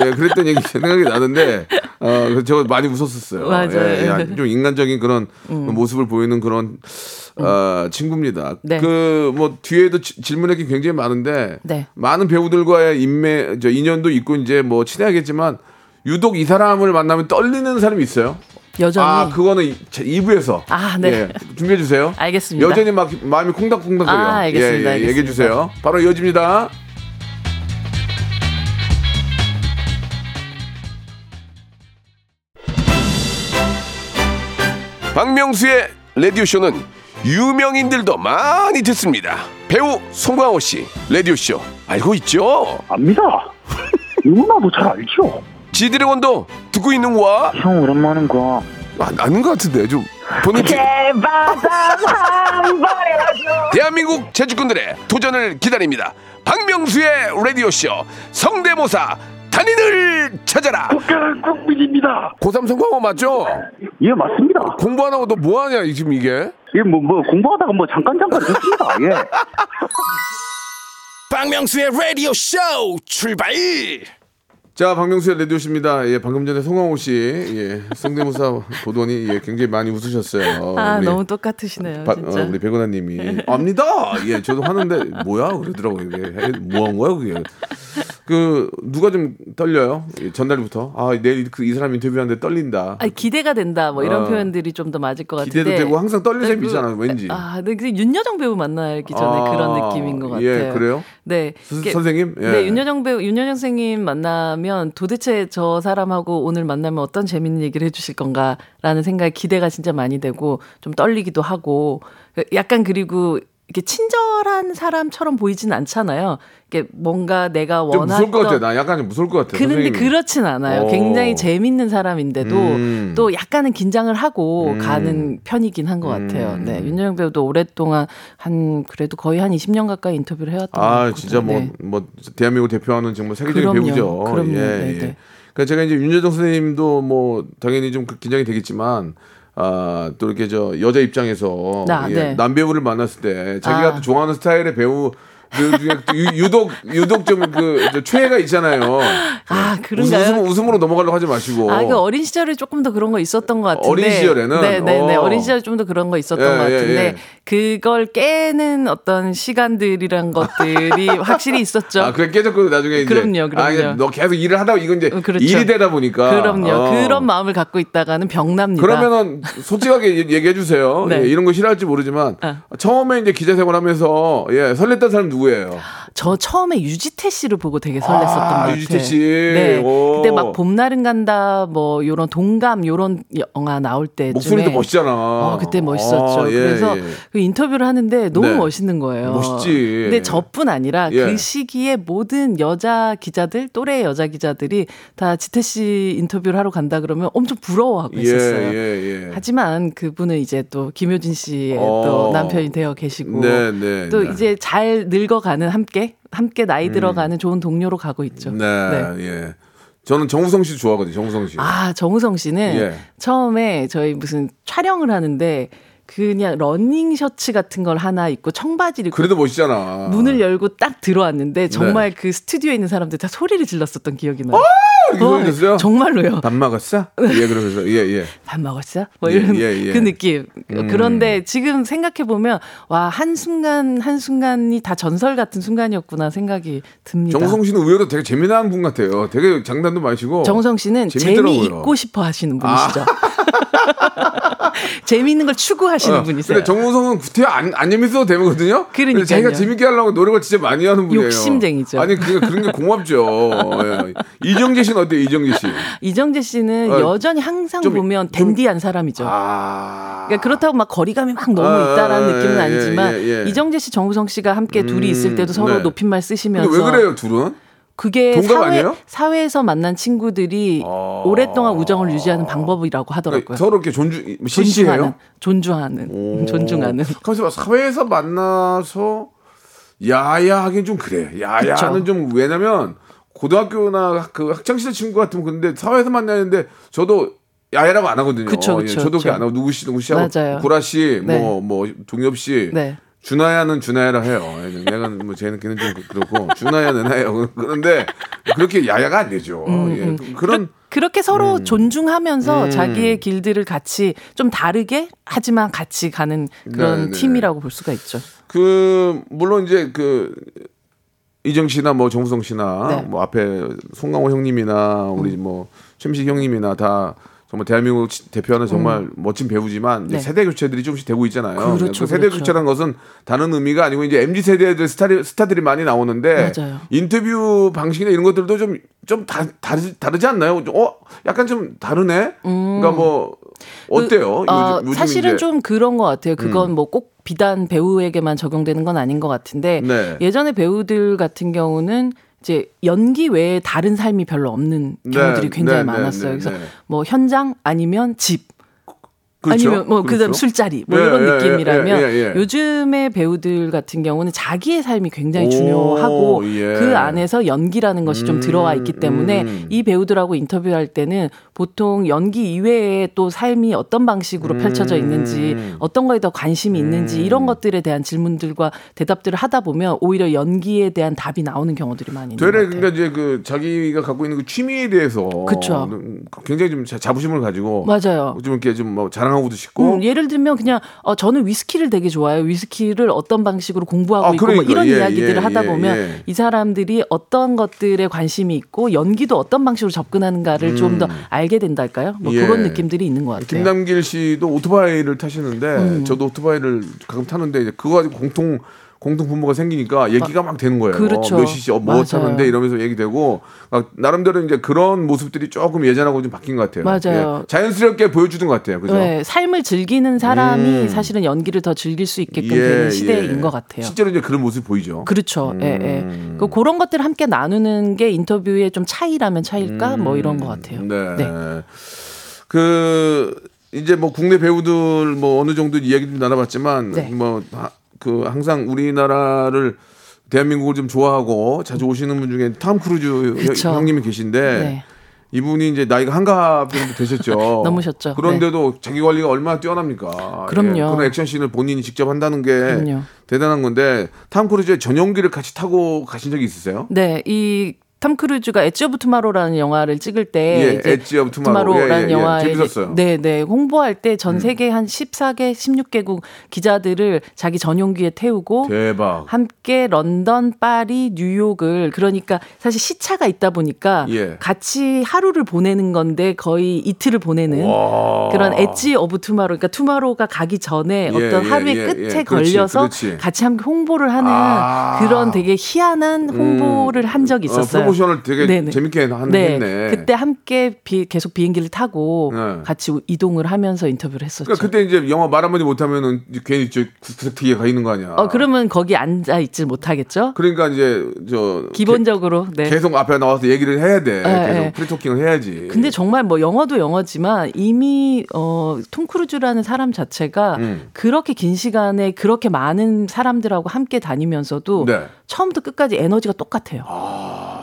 예, 그랬던 얘기 생각이 나는데, 어, 저 많이 웃었었어요. 맞아요. 예, 야, 좀 인간적인 그런 모습을 보이는 그런, 어, 친구입니다. 네. 그, 뭐, 뒤에도 지- 질문할 게 굉장히 많은데, 네. 많은 배우들과의 인매, 저 인연도 있고, 이제 뭐, 친해야겠지만, 유독 이 사람을 만나면 떨리는 사람이 있어요. 여전히 아, 그거는 2부에서. 아, 네. 준비해 주세요. 알겠습니다. 여전히 막 마음이 콩닥콩닥거려. 아, 알겠습니다, 예, 예, 얘기해 알겠습니다. 주세요. 바로 이어집니다. 박명수의 라디오쇼는 유명인들도 많이 듣습니다. 배우 송강호 씨 라디오쇼 알고 있죠? 압니다. 누구나도 잘 알죠. 지드래곤도 듣고 있는 거야? 형 오랜만인 거. 아, 아는 것 같은데 좀 본인 지- 대한민국 제주꾼들의 도전을 기다립니다. 박명수의 라디오쇼 성대모사 단인을 찾아라. 국가는 국민입니다. 고3 송강호 맞죠? 예 맞습니다. 공부 안 하고 너 뭐 하냐 지금 이게? 예 뭐 뭐 공부하다가 뭐 잠깐 잠깐 듣습니다. 예. 박명수의 라디오 쇼 출발! 자, 박명수의 라디오십니다. 예, 방금 전에 송강호 씨, 예, 성대모사 보더니, 예, 굉장히 많이 웃으셨어요. 아 우리 너무 똑같으시네요 바- 진짜. 어, 우리 백은하 님이 압니다. 예, 저도 하는데 뭐야 그러더라고요. 이게 뭐 한 거야 그게. 그 누가 좀 떨려요? 예, 전날부터 아 내일 그 이 사람 인터뷰하는데 떨린다. 아니, 기대가 된다 뭐 이런 어. 표현들이 좀 더 맞을 것 같은데 기대도 되고 항상 떨릴 셈 네, 있잖아 그- 왠지. 아, 네, 그 윤여정 배우 만나기 전에 아, 그런 느낌인 것 같아요. 예, 그래요? 네, 선- 이게- 선생님? 예. 네, 윤여정 배우, 윤여정 선생님 만나면 도대체 저 사람하고 오늘 만나면 어떤 재밌는 얘기를 해주실 건가라는 생각에 기대가 진짜 많이 되고 좀 떨리기도 하고 약간 그리고 이렇게 친절한 사람처럼 보이진 않잖아요. 이게 뭔가 내가 좀 원하던 무서울 것 같아. 나 약간 좀 무서울 것 같아. 그런데. 그렇진 않아요. 어. 굉장히 재밌는 사람인데도 음. 또 약간은 긴장을 하고 음. 가는 편이긴 한 것 같아요. 음. 네, 윤여정 배우도 오랫동안 한 그래도 거의 한 20년 가까이 인터뷰를 해왔던 것아 같거든요. 진짜 뭐 네. 뭐 대한민국 대표하는 정말 세계적인 그럼요. 배우죠. 그럼요. 예, 네, 예. 네. 그러니까 제가 이제 윤여정 선생님도 뭐 당연히 좀 그- 긴장이 되겠지만 아 또 이렇게 저 여자 입장에서 아, 예, 네. 남배우를 만났을 때 자기가 아. 또 좋아하는 스타일의 배우 유- 유독 유독 좀그 최애가 있잖아요. 아, 웃음, 그런가요? 웃음, 으로 넘어가려고 하지 마시고. 아, 그 어린 시절에 조금 더 그런 거 있었던 것 같은데. 어린 시절에는? 네, 네, 네. 어. 어린 시절에 좀더 그런 거 있었던 예, 것 예, 같은데. 예. 그걸 깨는 어떤 시간들이란 것들이 확실히 있었죠. 아, 그래 깨졌고 나중에 이제 그럼요, 그럼요. 아, 너 계속 일을 하다 이건 이제 음, 그렇죠. 일이 되다 보니까 그럼요. 어. 그런 마음을 갖고 있다가는 병납니다. 그러면은 솔직하게 얘- 얘기해 주세요. 네. 예, 이런 거 싫어할지 모르지만 어. 처음에 이제 기자 생활하면서 예, 설렜던 사람 누구예요? 저 처음에 유지태 씨를 보고 되게 설렜었던 것 같아요. 유지태 씨. 네. 오. 그때 막 봄날은 간다 뭐 요런 동감 요런 영화 나올 때 목소리도 멋있잖아. 어, 그때 멋있었죠. 아, 예, 그래서 예. 그 인터뷰를 하는데 너무 네. 멋있는 거예요. 멋있지. 근데 저뿐 아니라 예. 그 시기에 모든 여자 기자들, 또래 여자 기자들이 다 지태 씨 인터뷰를 하러 간다 그러면 엄청 부러워하고 예, 있었어요. 예, 예. 하지만 그분은 이제 또 김효진 씨의 어. 또 남편이 되어 계시고 네, 네. 또 네. 이제 잘 늙어가는 함께 함께 나이 들어가는 좋은 동료로 가고 있죠. 네, 예. 저는 정우성 씨 좋아하거든요. 정우성 씨. 아 정우성 씨는 예. 처음에 저희 무슨 촬영을 하는데 그냥 러닝 셔츠 같은 걸 하나 입고 청바지를 입고 그래도 멋있잖아. 문을 열고 딱 들어왔는데 정말 그 스튜디오에 있는 사람들 다 소리를 질렀었던 기억이 나요. 소리 냈어요? 정말로요. 밥 먹었어? 예, 그러면서 예, 예. 밥 먹었어? 뭐 예, 이런 예, 예. 그 느낌. 음. 그런데 지금 생각해 보면 와 한 순간 한 순간이 다 전설 같은 순간이었구나 생각이 듭니다. 정우성 씨는 의외로 되게 재미난 분 같아요. 되게 장난도 많으시고. 정우성 씨는 재밌더라고요. 재미 있고 싶어 하시는 분이시죠. 재미있는 걸 추구하 시는 어, 분이세요. 근데 정우성은 구태여 안, 안 재밌어도 되거든요. 근데 그러니까요. 자기가 재밌게 하려고 노력을 진짜 많이 하는 분이에요. 욕심쟁이죠. 아니 그 그런 게 고맙죠. 예. 이정재 씨는 어때요? 이정재 씨. 이정재 씨는 어, 여전히 항상 좀- 보면 좀- 댄디한 사람이죠. 아. 그러니까 그렇다고 막 거리감이 막 너무 아, 있다라는 아, 느낌은 예, 아니지만 예, 예. 이정재 씨, 정우성 씨가 함께 둘이 있을 때도 서로 네. 높임말 쓰시면서 근데 왜 그래요, 둘은? 그게 동갑 사회, 아니에요? 사회에서 만난 친구들이 아. 오랫동안 우정을 유지하는 방법이라고 하더라고요. 서로 이렇게 존중, 존중하는? 존중하는, 오. 존중하는. 그래서 사회에서 만나서 야야 하긴 좀 그래. 야야는. 좀 왜냐면 고등학교나 그 학창 시절 친구 같으면 근데 사회에서 만나는데 저도 야야라고 안 하거든요. 그쵸, 예, 그쵸, 저도 그렇게 그쵸. 안 하고 누구 씨 누구 씨하고 맞아요. 구라 씨, 네. 뭐뭐 동엽 씨. 네. 준하야는 준하야라 해요. 내가 뭐 쟤는 걔는 좀 그렇고 준하야는 해요. 그런데 그렇게 야야가 안 되죠. 음, 예. 그런 그 렇게 서로 존중하면서 음. 자기의 길들을 같이 좀 다르게 하지만 같이 가는 그런 네, 네. 팀이라고 볼 수가 있죠. 그 물론 이제 그 이정 씨나 뭐 정수성 씨나 네. 뭐 앞에 송강호 형님이나 우리 뭐 최민식 형님이나 다 정말 대한민국 치- 대표하는 정말 멋진 배우지만 네. 세대 교체들이 조금씩 되고 있잖아요. 그렇죠, 그 세대 그렇죠. 교체라는 것은 다른 의미가 아니고 이제 mz 세대들 스타리, 스타들이 많이 나오는데 맞아요. 인터뷰 방식이나 이런 것들도 좀 좀 다르지, 다르지 않나요? 어 약간 좀 다르네. 그러니까 뭐 어때요? 음. 그, 어, 요즘, 요즘 사실은 이제 음. 좀 그런 것 같아요. 그건 뭐꼭 비단 배우에게만 적용되는 건 아닌 것 같은데 네. 예전에 배우들 같은 경우는 이제 연기 외에 다른 삶이 별로 없는 네, 경우들이 굉장히 네, 많았어요. 네, 그래서 네. 뭐 현장 아니면 집 그렇죠? 아니면 뭐 그다음 그렇죠? 술자리 뭐 예, 이런 예, 느낌이라면 예, 예, 예. 요즘의 배우들 같은 경우는 자기의 삶이 굉장히 오, 중요하고 예. 그 안에서 연기라는 것이 좀 들어와 있기 때문에 음. 이 배우들하고 인터뷰할 때는 보통 연기 이외에 또 삶이 어떤 방식으로 펼쳐져 있는지 음. 어떤 거에 더 관심이 있는지 이런 것들에 대한 질문들과 대답들을 하다 보면 오히려 연기에 대한 답이 나오는 경우들이 많이 있는 것 되레 같아요. 그러니까 이제 그 자기가 갖고 있는 그 취미에 대해서 그쵸. 굉장히 좀 자- 자부심을 가지고 맞아요. 좀 이렇게 좀뭐 자랑하고도 싶고 음, 예를 들면 그냥 어, 저는 위스키를 되게 좋아해요. 위스키를 어떤 방식으로 공부하고 아, 있고 뭐 그러니까. 이런 예, 이야기들을 예, 하다 예, 보면 예. 이 사람들이 어떤 것들에 관심이 있고 연기도 어떤 방식으로 접근하는가를 좀더 알게 된달까요? 뭐 음. 예. 그런 느낌들이 있는 것 같아요. 김남길 씨도 오토바이를 타시는데 음. 저도 오토바이를 가끔 타는데 그거 가지고 공통 공통 분모가 생기니까 얘기가 막 되는 거예요. 그렇죠. 몇 cc 어, 뭐. 타는데 이러면서 얘기되고 막 나름대로 이제 그런 모습들이 조금 예전하고 좀 바뀐 것 같아요. 맞아요. 예. 자연스럽게 보여주는 것 같아요. 그죠? 네, 삶을 즐기는 사람이 음. 사실은 연기를 더 즐길 수 있게끔 예, 되는 시대인 예. 것 같아요. 실제로 이제 그런 모습 보이죠. 그렇죠. 예, 예. 음. 그 그런 것들을 함께 나누는 게 인터뷰의 좀 차이라면 차일까? 뭐 이런 것 같아요. 네. 네. 그 이제 뭐 국내 배우들 뭐 어느 정도 이야기도 나눠봤지만 네. 뭐 그 항상 우리나라를 대한민국을 좀 좋아하고 자주 오시는 분 중에 탐 크루즈 그쵸. 형- 형님이 계신데 네. 이분이 이제 나이가 환갑 정도 되셨죠. 넘으셨죠. 그런데도 자기 관리가 얼마나 뛰어납니까. 그럼요. 예, 그런 액션씬을 본인이 직접 한다는 게 그럼요. 대단한 건데 탐 크루즈의 전용기를 같이 타고 가신 적이 있으세요? 네, 이 탐 크루즈가 Edge of Tomorrow라는 영화를 찍을 때 예, Edge of Tomorrow. Tomorrow라는 예, 예, 예. 영화에. 음. 네, 네. 홍보할 때 전 세계 한 14개, 16개국 기자들을 자기 전용기에 태우고 대박. 함께 런던, 파리, 뉴욕을 그러니까 사실 시차가 있다 보니까 예. 같이 하루를 보내는 건데 거의 이틀을 보내는 와. 그런 Edge of Tomorrow 그러니까 tomorrow가 가기 전에 예, 어떤 예, 하루의 예, 끝에 예. 그렇지, 걸려서 그렇지. 같이 함께 홍보를 하는 아. 음. 그런 되게 희한한 홍보를 한 적이 있었어요. 어, 프로모션을 되게 네네. 재밌게 한, 네, 했네. 그때 함께 비- 계속 비행기를 타고 네. 같이 이동을 하면서 인터뷰를 했었죠. 그러니까 그때 이제 영화 말 한마디 못하면은 이제 괜히 저 구석탱이에 가 있는 거 아니야. 어 그러면 거기 앉아 있지 못하겠죠. 그러니까 이제 저 기본적으로 네. 게- 계속 앞에 나와서 얘기를 해야 돼. 네, 계속 네. 프리토킹을 해야지. 근데 정말 뭐 영화도 영화지만 이미 어, 톰 크루즈라는 사람 자체가 음. 그렇게 긴 시간에 그렇게 많은 사람들하고 함께 다니면서도 네. 처음부터 끝까지 에너지가 똑같아요.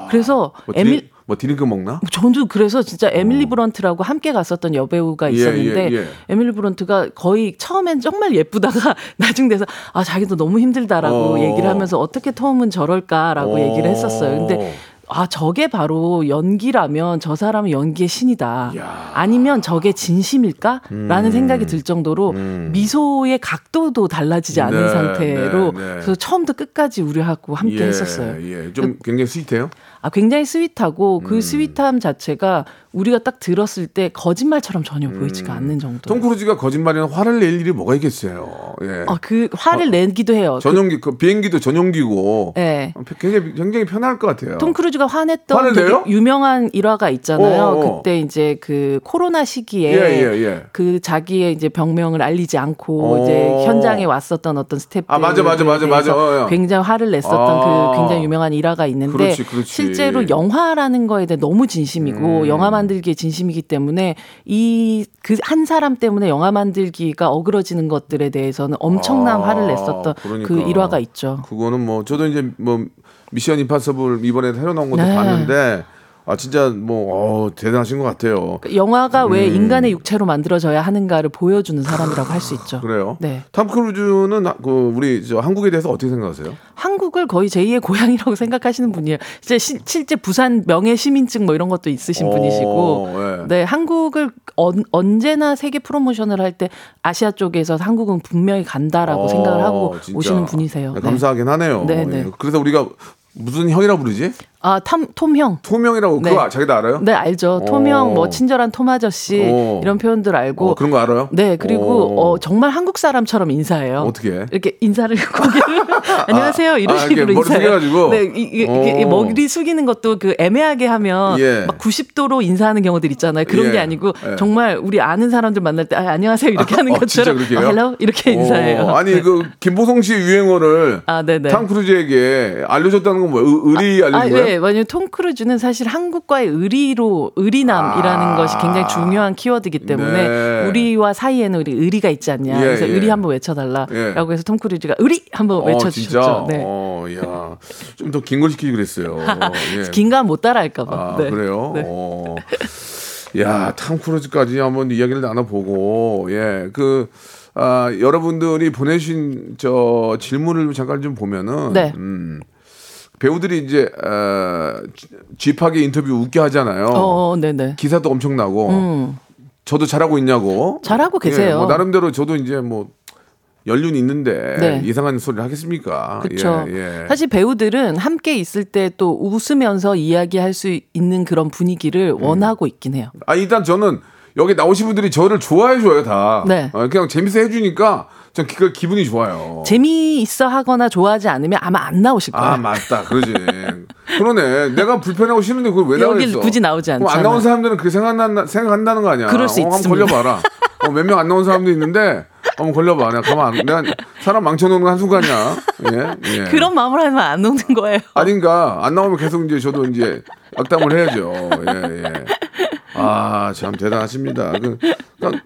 그래서 뭐, 에밀 드링, 뭐 드링크 먹나? 저도 그래서 진짜 에밀리 브런트라고 함께 갔었던 여배우가 어. 예, 있었는데 예, 예. 에밀리 브런트가 거의 처음엔 정말 예쁘다가 나중 돼서 아 자기도 너무 힘들다라고 어. 얘기를 하면서 어떻게 톰은 저럴까라고 어. 얘기를 했었어요. 근데 아 저게 바로 연기라면 저 사람은 연기의 신이다. 야. 아니면 저게 진심일까라는 음. 생각이 들 정도로 음. 미소의 각도도 달라지지 않은 네, 상태로 네, 네. 그래서 처음부터 끝까지 우리하고 함께 예, 했었어요. 예. 좀 굉장히 스윗해요. 아, 굉장히 sweet하고 음. 그 sweet함 자체가 우리가 딱 들었을 때 거짓말처럼 전혀 보이지가 않는 정도. 음. 톰 크루즈가 거짓말이나 화를 낼 일이 뭐가 있겠어요. 예. 아, 그 화를 내기도 해요. 전용기 그 비행기도 전용기고. 그, 네. 굉장히 굉장히 편할 것 같아요. 톰 크루즈가 화냈던? 유명한 일화가 있잖아요. 어어어. 그때 이제 그 코로나 시기에 예, 예, 예. 그 자기의 이제 병명을 알리지 않고 어. 이제 현장에 왔었던 어떤 스태프들 아, 맞아, 맞아, 맞아, 맞아. 어, 어. 굉장히 화를 냈었던 아. 그 굉장히 유명한 일화가 있는데 그렇지, 그렇지. 실제로 영화라는 거에 대해 너무 진심이고 음. 영화 만들기에 진심이기 때문에 이 그 한 사람 때문에 영화 만들기가 어그러지는 것들에 대해서는 엄청난 아, 화를 냈었던 그 그러니까. 일화가 있죠. 그거는 뭐 저도 이제 뭐 미션 임파서블 이번에 새로 나온 것도 네. 봤는데 아 진짜 뭐 어, 대단하신 것 같아요. 영화가 왜 음. 인간의 육체로 만들어져야 하는가를 보여주는 사람이라고 할 수 있죠. 그래요? 네. 탐 크루즈는 하- 그 우리 저 한국에 대해서 어떻게 생각하세요? 한국을 거의 제2의 고향이라고 생각하시는 분이에요. 진짜 시- 실제 부산 명예 시민증 뭐 이런 것도 있으신 어, 분이시고, 예. 네 한국을 언, 언제나 세계 프로모션을 할 때 아시아 쪽에서 한국은 분명히 간다라고 어, 생각을 하고 진짜. 오시는 분이세요. 네, 감사하긴 하네요. 네, 네. 예. 그래서 우리가 무슨 형이라 부르지? 아, 탐, 톰 형. 톰 형이라고 네. 그거 자기도 알아요? 네, 알죠. 톰 어. 형, 뭐, 친절한 톰 아저씨, 어. 이런 표현들 알고. 어, 그런 거 알아요? 네, 그리고, 어. 어, 정말 한국 사람처럼 인사해요. 어떻게 해? 이렇게 인사를, 고개를, 안녕하세요. 이런 아, 식으로 인사해요. 네, 이- 이- 이게 어. 머리 숙이는 것도 그 애매하게 하면 예. 막 90도로 인사하는 경우들 있잖아요. 그런 예. 게 아니고 예. 정말 우리 아는 사람들 만날 때, 아, 안녕하세요. 이렇게 하는 어, 진짜 것처럼. 그렇게 아, 해요? Hello? 이렇게 인사해요. 어, 아니 네. 그 김보성 씨 유행어를 아, 네네. 탐 크루즈에게 알려줬다는 건 뭐예요? 의- 의리 알려준 아, 거예요? 네. 왜냐면 톰 크루즈는 사실 한국과의 의리로, 의리남이라는 아. 것이 굉장히 중요한 키워드이기 때문에 네. 우리와 사이에는 우리 의리가 있지 않냐. 예, 그래서 예. 의리 한번 외쳐달라. 예. 라고 해서 톰 크루즈가 의리 한번 어, 외쳐주셨죠. 진짜? 네. 어, 야. 좀 더 긴 걸 시키지 그랬어요. 예. 긴 건 못 따라할까봐. 아, 네. 그래요? 네. 어. 야, 탐 크루즈까지 한번 이야기를 나눠보고, 예, 그, 아, 여러분들이 보내주신 저 질문을 잠깐 좀 보면은, 네. 음, 배우들이 이제, 어, 쥐파게 인터뷰 웃게 하잖아요. 어, 어, 네네. 기사도 엄청 나고, 음. 저도 잘하고 있냐고. 잘하고 계세요. 예, 뭐 나름대로 저도 이제 뭐, 연륜이 있는데, 네. 이상한 소리를 하겠습니까? 그렇죠. 예, 예. 사실 배우들은 함께 있을 때 또 웃으면서 이야기할 수 있는 그런 분위기를 음. 원하고 있긴 해요. 아 일단 저는 여기 나오신 분들이 저를 좋아해 줘요 다. 네. 어, 그냥 재밌어 해주니까 전 기, 기분이 좋아요. 재미있어 하거나 좋아하지 않으면 아마 안 나오실 거예요. 아 맞다 그러지. 그러네. 내가 불편하고 싫은데 그걸 왜 여길 나가겠어? 굳이 나오지 그럼 안 않잖아. 나온 사람들은 그렇게 생각한다, 생각한다는 거 아니야. 그럴 수 어, 한번 있습니다. 걸려봐라. 어, 몇 명 안 나온 사람도 있는데 한번 걸려봐. 내가 가만 안, 내가 사람 망쳐놓는 거 한순간이야. 예, 예. 그런 마음으로 하면 안 오는 거예요. 아닌가 안 나오면 계속 이제 저도 이제 악담을 해야죠. 예, 예. 아, 참 대단하십니다. 그, 그러니까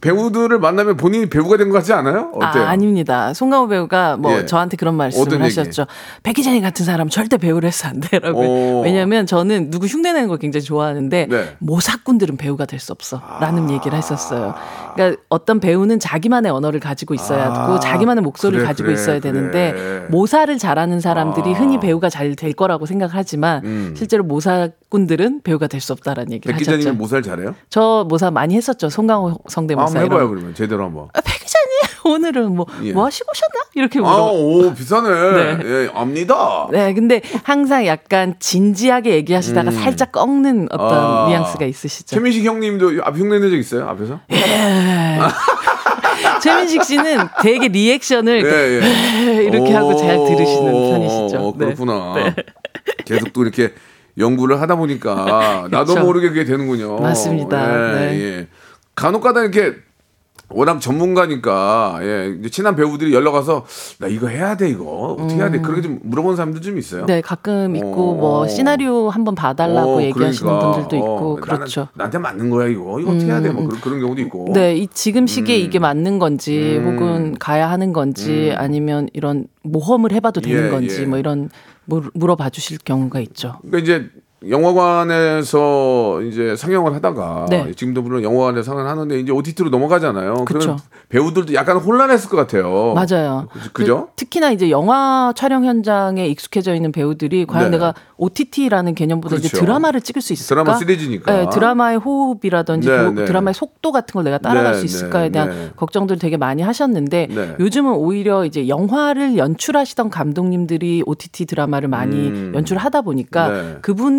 배우들을 만나면 본인이 배우가 된 것 같지 않아요? 어때요? 아, 아닙니다. 송강호 배우가 뭐 예. 저한테 그런 말씀을? 하셨죠. 백기자님 같은 사람 절대 배우를 해서 안 돼라고. 오. 왜냐하면 저는 누구 흉내내는 걸 굉장히 좋아하는데 네. 아. 모사꾼들은 배우가 될 수 없어라는 얘기를 했었어요. 그러니까 어떤 배우는 자기만의 언어를 가지고 있어야 아, 하고 자기만의 목소리를 그래, 가지고 그래, 있어야 그래. 되는데 모사를 잘하는 사람들이 아. 흔히 배우가 잘 될 거라고 생각하지만 실제로 모사 꾼들은 배우가 될 수 없다라는 얘기를 백 하셨죠. 기자님은 모살 잘해요? 저 모사 많이 했었죠. 송강호 아, 성대모사 한번 해봐요. 그러면 제대로 한번. 아, 백 기자님 오늘은 뭐, 예. 뭐 하시고 오셨나? 이렇게 아, 물어봐. 오 비싸네. 네. 예, 압니다. 네, 근데 항상 약간 진지하게 얘기하시다가 살짝 꺾는 어떤 음. 아. 뉘앙스가 있으시죠. 최민식 형님도 앞 흉내 낸적 있어요? 앞에서? 최민식 씨는 되게 리액션을 예, 예. 이렇게 하고 잘 오, 들으시는 오, 편이시죠. 오, 네. 그렇구나. 계속 또 이렇게 연구를 하다 보니까 나도 그렇죠. 모르게 그게 되는군요. 맞습니다. 예, 네. 예. 간혹가다 이렇게 워낙 전문가니까 예, 친한 배우들이 연락 와서 나 이거 해야 돼 이거 어떻게 해야 돼 그렇게 좀 물어보는 사람들 좀 있어요. 네, 가끔 있고 어. 뭐 시나리오 한번 봐달라고 어, 얘기하시는 그러니까. 분들도 있고 어, 그렇죠. 음, 나는, 나한테 맞는 거야 이거 이거 어떻게 해야 돼뭐 그런, 그런 경우도 있고. 네, 이 지금 시기에 이게 맞는 건지 음. 혹은 가야 하는 건지 아니면 이런 모험을 해봐도 되는 예, 건지 예. 뭐 이런 물- 물어봐 주실 경우가 있죠. 그러니까 이제 영화관에서 이제 상영을 하다가 네. 지금도 물론 영화관에서 상영을 하는데 이제 OTT로 넘어가잖아요. 그러면 배우들도 약간 혼란했을 것 같아요. 맞아요. 그- 그죠? 그 특히나 이제 영화 촬영 현장에 익숙해져 있는 배우들이 과연 네. 내가 OTT라는 개념보다 이제 그렇죠. 드라마를 찍을 수 있을까? 드라마 시리즈니까. 네, 드라마의 호흡이라든지 네, 그 네. 드라마의 속도 같은 걸 내가 따라갈 네, 수 있을까에 네, 대한 네. 걱정들 되게 많이 하셨는데 네. 요즘은 오히려 이제 영화를 연출하시던 감독님들이 OTT 드라마를 많이 음. 연출하다 보니까 네.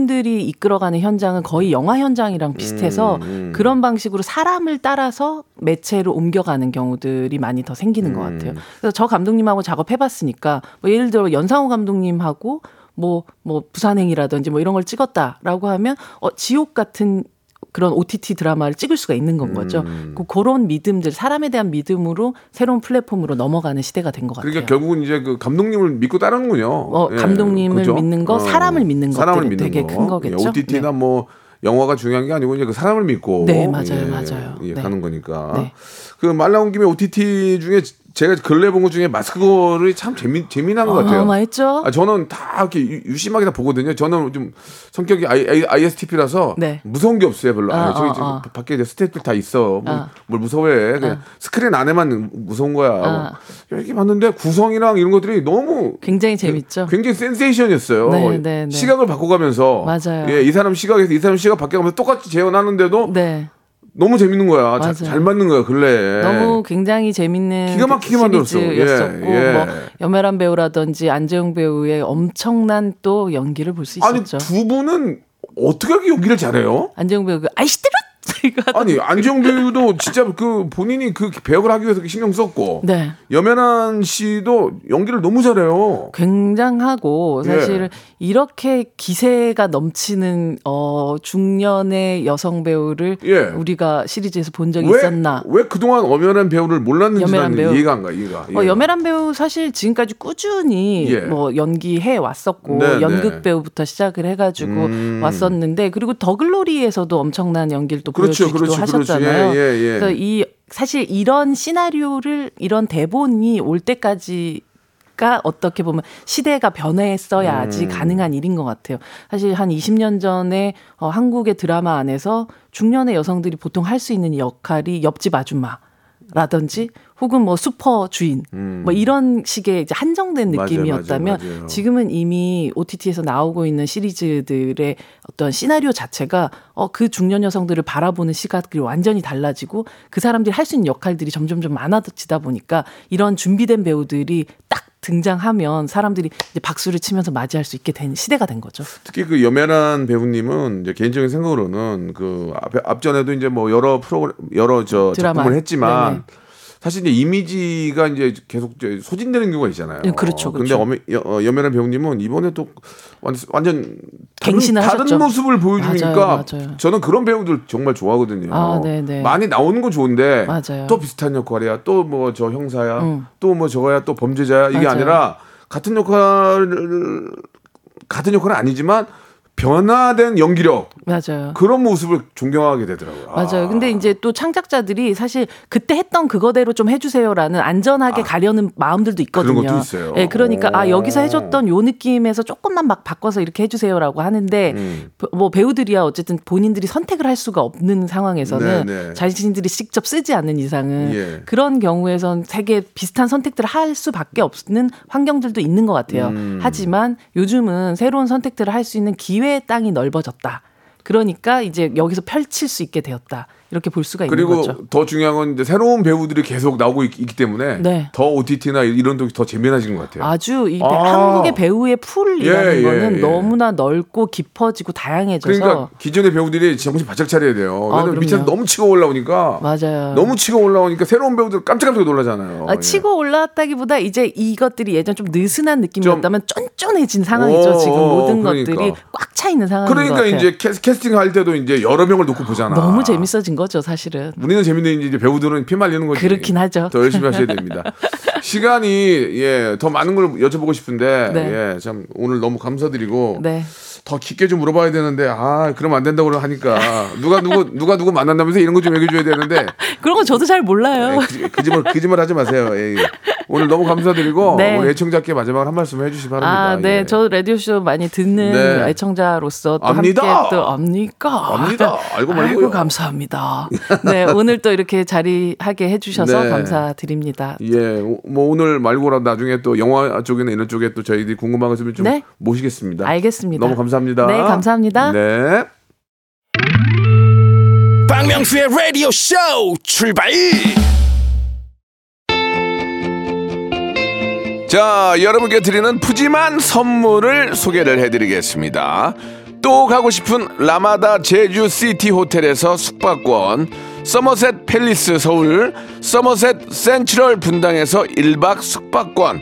그분들이 이끌어가는 현장은 거의 영화 현장이랑 비슷해서 음, 음. 그런 방식으로 사람을 따라서 매체로 옮겨가는 경우들이 많이 더 생기는 것 음. 같아요. 그래서 저 감독님하고 작업해봤으니까 뭐 예를 들어 연상호 감독님하고 뭐 뭐 부산행이라든지 뭐 이런 걸 찍었다라고 하면 어 지옥 같은 그런 OTT 드라마를 찍을 수가 있는 건 거죠. 음. 그 그런 믿음들, 사람에 대한 믿음으로 새로운 플랫폼으로 넘어가는 시대가 된 것 같아요. 그러니까 결국은 이제 그 감독님을 믿고 따르는군요. 예, 어, 감독님을 믿는 거, 사람을 믿는 사람을 믿는 되게 거. 큰 거겠죠? OTT나 뭐 영화가 중요한 게 아니고 이제 그 사람을 믿고 네, 맞아요, 맞아요. 예, 네. 가는 거니까. 네. 그말 나온 김에 OTT 중에 제가 근래 본 것 중에 마스크걸이 참 재미 재미난 것 같아요. 어마했죠. 아, 저는 다 이렇게 유- 유심하게 다 보거든요. 저는 좀 성격이 I, s t p 라서 네. 무서운 게 없어요, 별로. 아, 어, 저기 어. 밖에 이제 스태프들 다 있어. 뭘, 어. 뭘 무서워해. 그냥 스크린 안에만 무서운 거야. 어. 이렇게 봤는데 구성이랑 이런 것들이 너무 굉장히 재밌죠. 굉장히 센세이션이었어요. 네, 네, 네. 시각을 바꿔가면서 맞아요. 예, 이 사람 시각에서 이 사람 시각 바뀌어가면서 똑같이 재현하는데도 네. 너무 재밌는 거야. 자-. 잘 맞는 거야, 근래. 너무 굉장히 재밌는 네. 기가 막히게 그 만들었어. 예, 예. 뭐 연멸한 배우라든지 안재용 배우의 엄청난 또 연기를 볼수 아니 있었죠. 두 분은 어떻게 연기를 잘해요? 안재용 배우 그 이거 하던- 아니 안지영 배우도 진짜 그 본인이 그 배역을 하기 위해서 신경 썼고 네. 염연한 씨도 연기를 너무 잘해요. 굉장하고 예. 사실 이렇게 기세가 넘치는 어 중년의 여성 배우를 예. 우리가 시리즈에서 본 적이 왜, 있었나? 왜 그동안 엄연한 배우를 몰랐는지 염연한 나는 배우. 이해가 안 가. 이해가. 어, 예. 여메란 배우 사실 지금까지 꾸준히 예. 뭐 연기해 왔었고 네, 연극 네. 배우부터 시작을 해가지고 음. 왔었는데 그리고 더글로리에서도 엄청난 연기를 또 그렇죠, 그렇죠, 그렇죠. 하셨잖아요. 예, 예, 예. 그래서 이 사실 이런 시나리오를 이런 대본이 올 때까지 가 어떻게 보면 시대가 변했어야지 음. 가능한 일인 것 같아요. 사실 한 20년 전에 어, 한국의 드라마 안에서 중년의 여성들이 보통 할 수 있는 역할이 옆집 아줌마. 라든지 혹은 뭐 슈퍼 주인 뭐 이런 식의 이제 한정된 음. 느낌이었다면 맞아요, 맞아요. 지금은 이미 OTT에서 나오고 있는 시리즈들의 어떤 시나리오 자체가 어 그 중년 여성들을 바라보는 시각이 완전히 달라지고 그 사람들이 할 수 있는 역할들이 점점점 많아지다 보니까 이런 준비된 배우들이 딱 등장하면 사람들이 이제 박수를 치면서 맞이할 수 있게 된 시대가 된 거죠. 특히 그 염연한 배우님은 이제 개인적인 생각으로는 그 앞, 앞전에도 이제 뭐 여러 프로그램 여러 저 드라마. 작품을 했지만 네네. 사실 이제 이미지가 이제 계속 소진되는 경우가 있잖아요. 네, 그렇죠, 근데 그렇죠. 엄- 여- 어, 염연한 배우님은 이번에 또 완전, 완전 다른, 다른. 모습을 보여주니까 맞아요. 저는 그런 배우들 정말 좋아하거든요. 아, 네네. 많이 나오는 건 좋은데 맞아요. 또 비슷한 역할이야. 또 뭐 저 형사야. 음. 또뭐 저거야. 또 범죄자야. 이게 맞아요. 아니라 같은 역할을 같은 역할은 아니지만 변화된 연기력 맞아요. 그런 모습을 존경하게 되더라고요. 맞아요. 아. 근데 이제 또 창작자들이 사실 그때 했던 그거대로 좀 해주세요라는 안전하게 가려는 마음들도 있거든요. 아. 그런 것도 있어요. 예, 그러니까 아 오. 여기서 해줬던 요 느낌에서 조금만 막 바꿔서 이렇게 해주세요라고 하는데 음. 뭐 배우들이야 어쨌든 본인들이 선택을 할 수가 없는 상황에서는 네, 네. 자신들이 직접 쓰지 않는 이상은 예. 그런 경우에선 되게 비슷한 선택들을 할 수밖에 없는 환경들도 있는 것 같아요. 음. 하지만 요즘은 새로운 선택들을 할 수 있는 기회 의 땅이 넓어졌다. 그러니까 이제 여기서 펼칠 수 있게 되었다. 이렇게 볼 수가 있는 그리고 거죠. 더 중요한 건 이제 새로운 배우들이 계속 나오고 있, 기 때문에 네. 더 OTT나 이런 쪽이 더 재미나진 것 같아요. 아주 이 아. 한국의 배우의 풀이라는 예, 예, 거는 예. 너무나 넓고 깊어지고 다양해져서 그러니까 기존의 배우들이 정신 바짝 차려야 돼요. 아, 왜냐면 밑에서 그럼요. 너무 치고 올라오니까 맞아요. 너무 치고 올라오니까 새로운 배우들 깜짝깜짝 놀라잖아요. 아, 예. 치고 올라왔다기보다 이제 이것들이 예전 좀 느슨한 느낌이었다면 쫀쫀해진 오, 상황이죠. 지금 오, 모든 그러니까. 것들이 꽉 차 있는 상황인 것 그러니까. 이제 캐스, 캐스팅 할 때도 이제 여러 명을 놓고 보잖아. 너무 재밌어진 거죠, 사실은. 우리는 재밌는데 이제 배우들은 피 말리는 거지. 그렇긴 하죠. 더 열심히 하셔야 됩니다. 시간이 예, 더 많은 걸 여쭤보고 싶은데 네. 예, 참 오늘 너무 감사드리고 네. 더 깊게 좀 물어봐야 되는데 아, 그러면 안 된다고 하니까 누가 누구 누가 누구 만난다면서 이런 거 좀 얘기해 줘야 되는데 그런 거 저도 잘 몰라요. 그, 그, 짓말 그짓말 하지 마세요. 예, 예. 오늘 너무 감사드리고 네. 우리 애청자께 마지막으로 한 말씀 해주시 기 바랍니다. 아, 네. 예. 저 라디오 쇼 많이 듣는 네. 애청자로서 또 압니다. 함께 또 압니까? 압니다. 알고 말고요. 아이고, 감사합니다. 네, 오늘 또 이렇게 자리하게 해주셔서 네. 감사드립니다. 예, 오- 뭐 오늘 말고라도 나중에 또 영화 쪽이나 이런 쪽에 또 저희들이 궁금한 거 있으면 좀 네. 모시겠습니다. 알겠습니다. 너무 감사 합니다. 네, 감사합니다. 네. 박명수의 라디오 쇼 출발 자, 여러분께 드리는 푸짐한 선물을 소개를 해드리겠습니다. 또 가고 싶은 라마다 제주 시티 호텔에서 숙박권, 서머셋 팰리스 서울, 서머셋 센트럴 분당에서 1박 숙박권,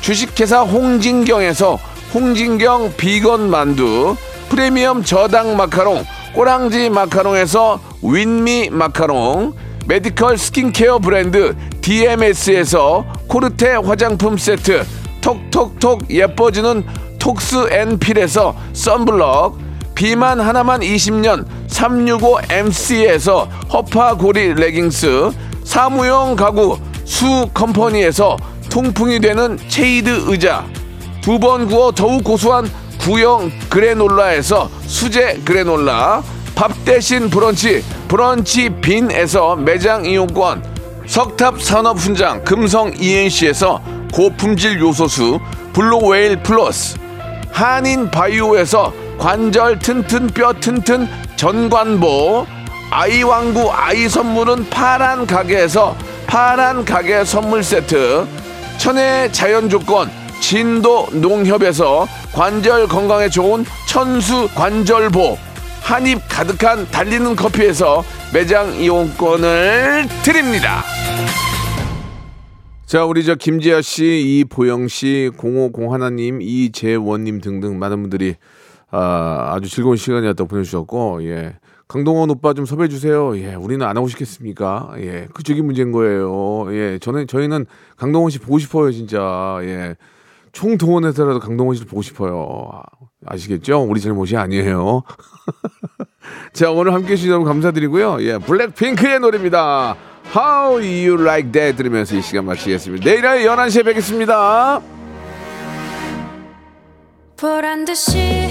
주식회사 홍진경에서 홍진경 비건 만두 프리미엄 저당 마카롱 꼬랑지 마카롱에서 윈미 마카롱 메디컬 스킨케어 브랜드 DMS에서 코르테 화장품 세트 톡톡톡 예뻐지는 톡스 앤 필에서 썬블럭 비만 하나만 20년 365MC에서 허파고리 레깅스 사무용 가구 수 컴퍼니에서 통풍이 되는 체이드 의자. 두 번 구워 더욱 고소한 구형 그래놀라에서 수제 그래놀라 밥 대신 브런치 브런치 빈에서 매장 이용권 석탑 산업 훈장 금성 ENC에서 고품질 요소수 블루웨일 플러스 한인 바이오에서 관절 튼튼 뼈 튼튼 전관보 아이왕구 아이 선물은 파란 가게에서 파란 가게 선물 세트 천혜 자연 조건 진도 농협에서 관절 건강에 좋은 천수 관절보 한입 가득한 달리는 커피에서 매장 이용권을 드립니다. 자, 우리 저 김지아 씨, 이보영 씨, 0501님, 이재원님 등등 많은 분들이 아, 아주 즐거운 시간이었다고 보내주셨고, 예. 강동원 오빠 좀 섭외해 주세요. 예, 우리는 안 하고 싶겠습니까? 예, 그쪽이 문제인 거예요. 예, 저는 저희는 강동원 씨 보고 싶어요, 진짜. 예, 총 동원해서라도 강동원 씨를 보고 싶어요. 아시겠죠? 우리 잘못이 아니에요. 자, 오늘 함께 해주신 여러분 감사드리고요. 예, 블랙핑크의 노래입니다. How You Like That 들으면서 이 시간 마치겠습니다. 내일 11시에 뵙겠습니다. 보란 듯이